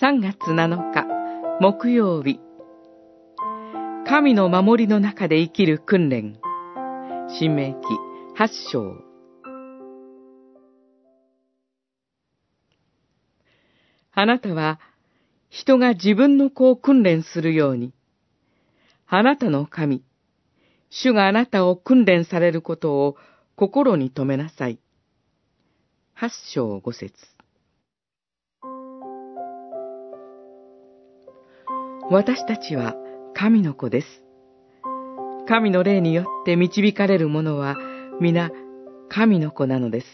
3月7日木曜日。神の守りの中で生きる訓練。新明記8章。あなたは人が自分の子を訓練するように。あなたの神。主があなたを訓練されることを心に留めなさい。八章五節。私たちは神の子です。神の霊によって導かれる者は皆神の子なのです。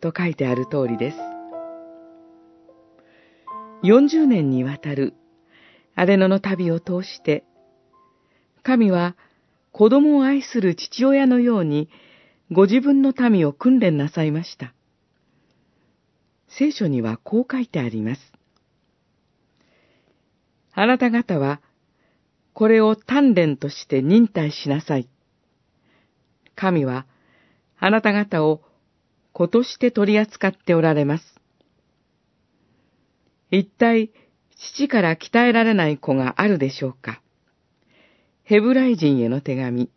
と書いてある通りです。40年にわたるアレノの旅を通して、神は子供を愛する父親のようにご自分の民を訓練なさいました。聖書にはこう書いてあります。あなた方は、これを鍛錬として忍耐しなさい。神は、あなた方を子として取り扱っておられます。一体、父から鍛えられない子があるでしょうかヘブライ人への手紙、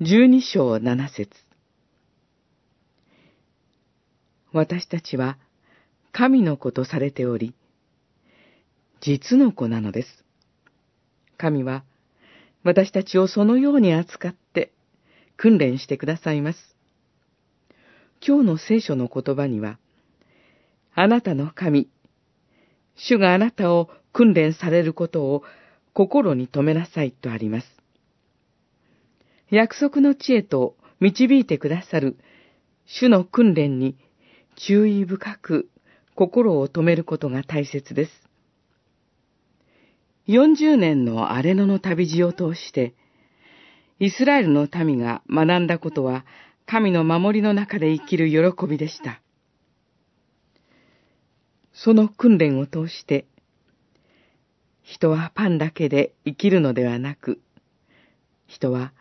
十二章七節私たちは神の子とされており、実の子なのです。神は私たちをそのように扱って訓練してくださいます。今日の聖書の言葉には、あなたの神、主があなたを訓練されることを心に留めなさいとあります。約束の知恵と導いてくださる主の訓練に注意深く心を止めることが大切です。40年の荒れ野の旅路を通して、イスラエルの民が学んだことは神の守りの中で生きる喜びでした。その訓練を通して、人はパンだけで生きるのではなく、人は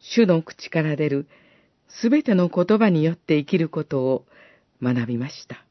主の口から出るすべての言葉によって生きることを学びました。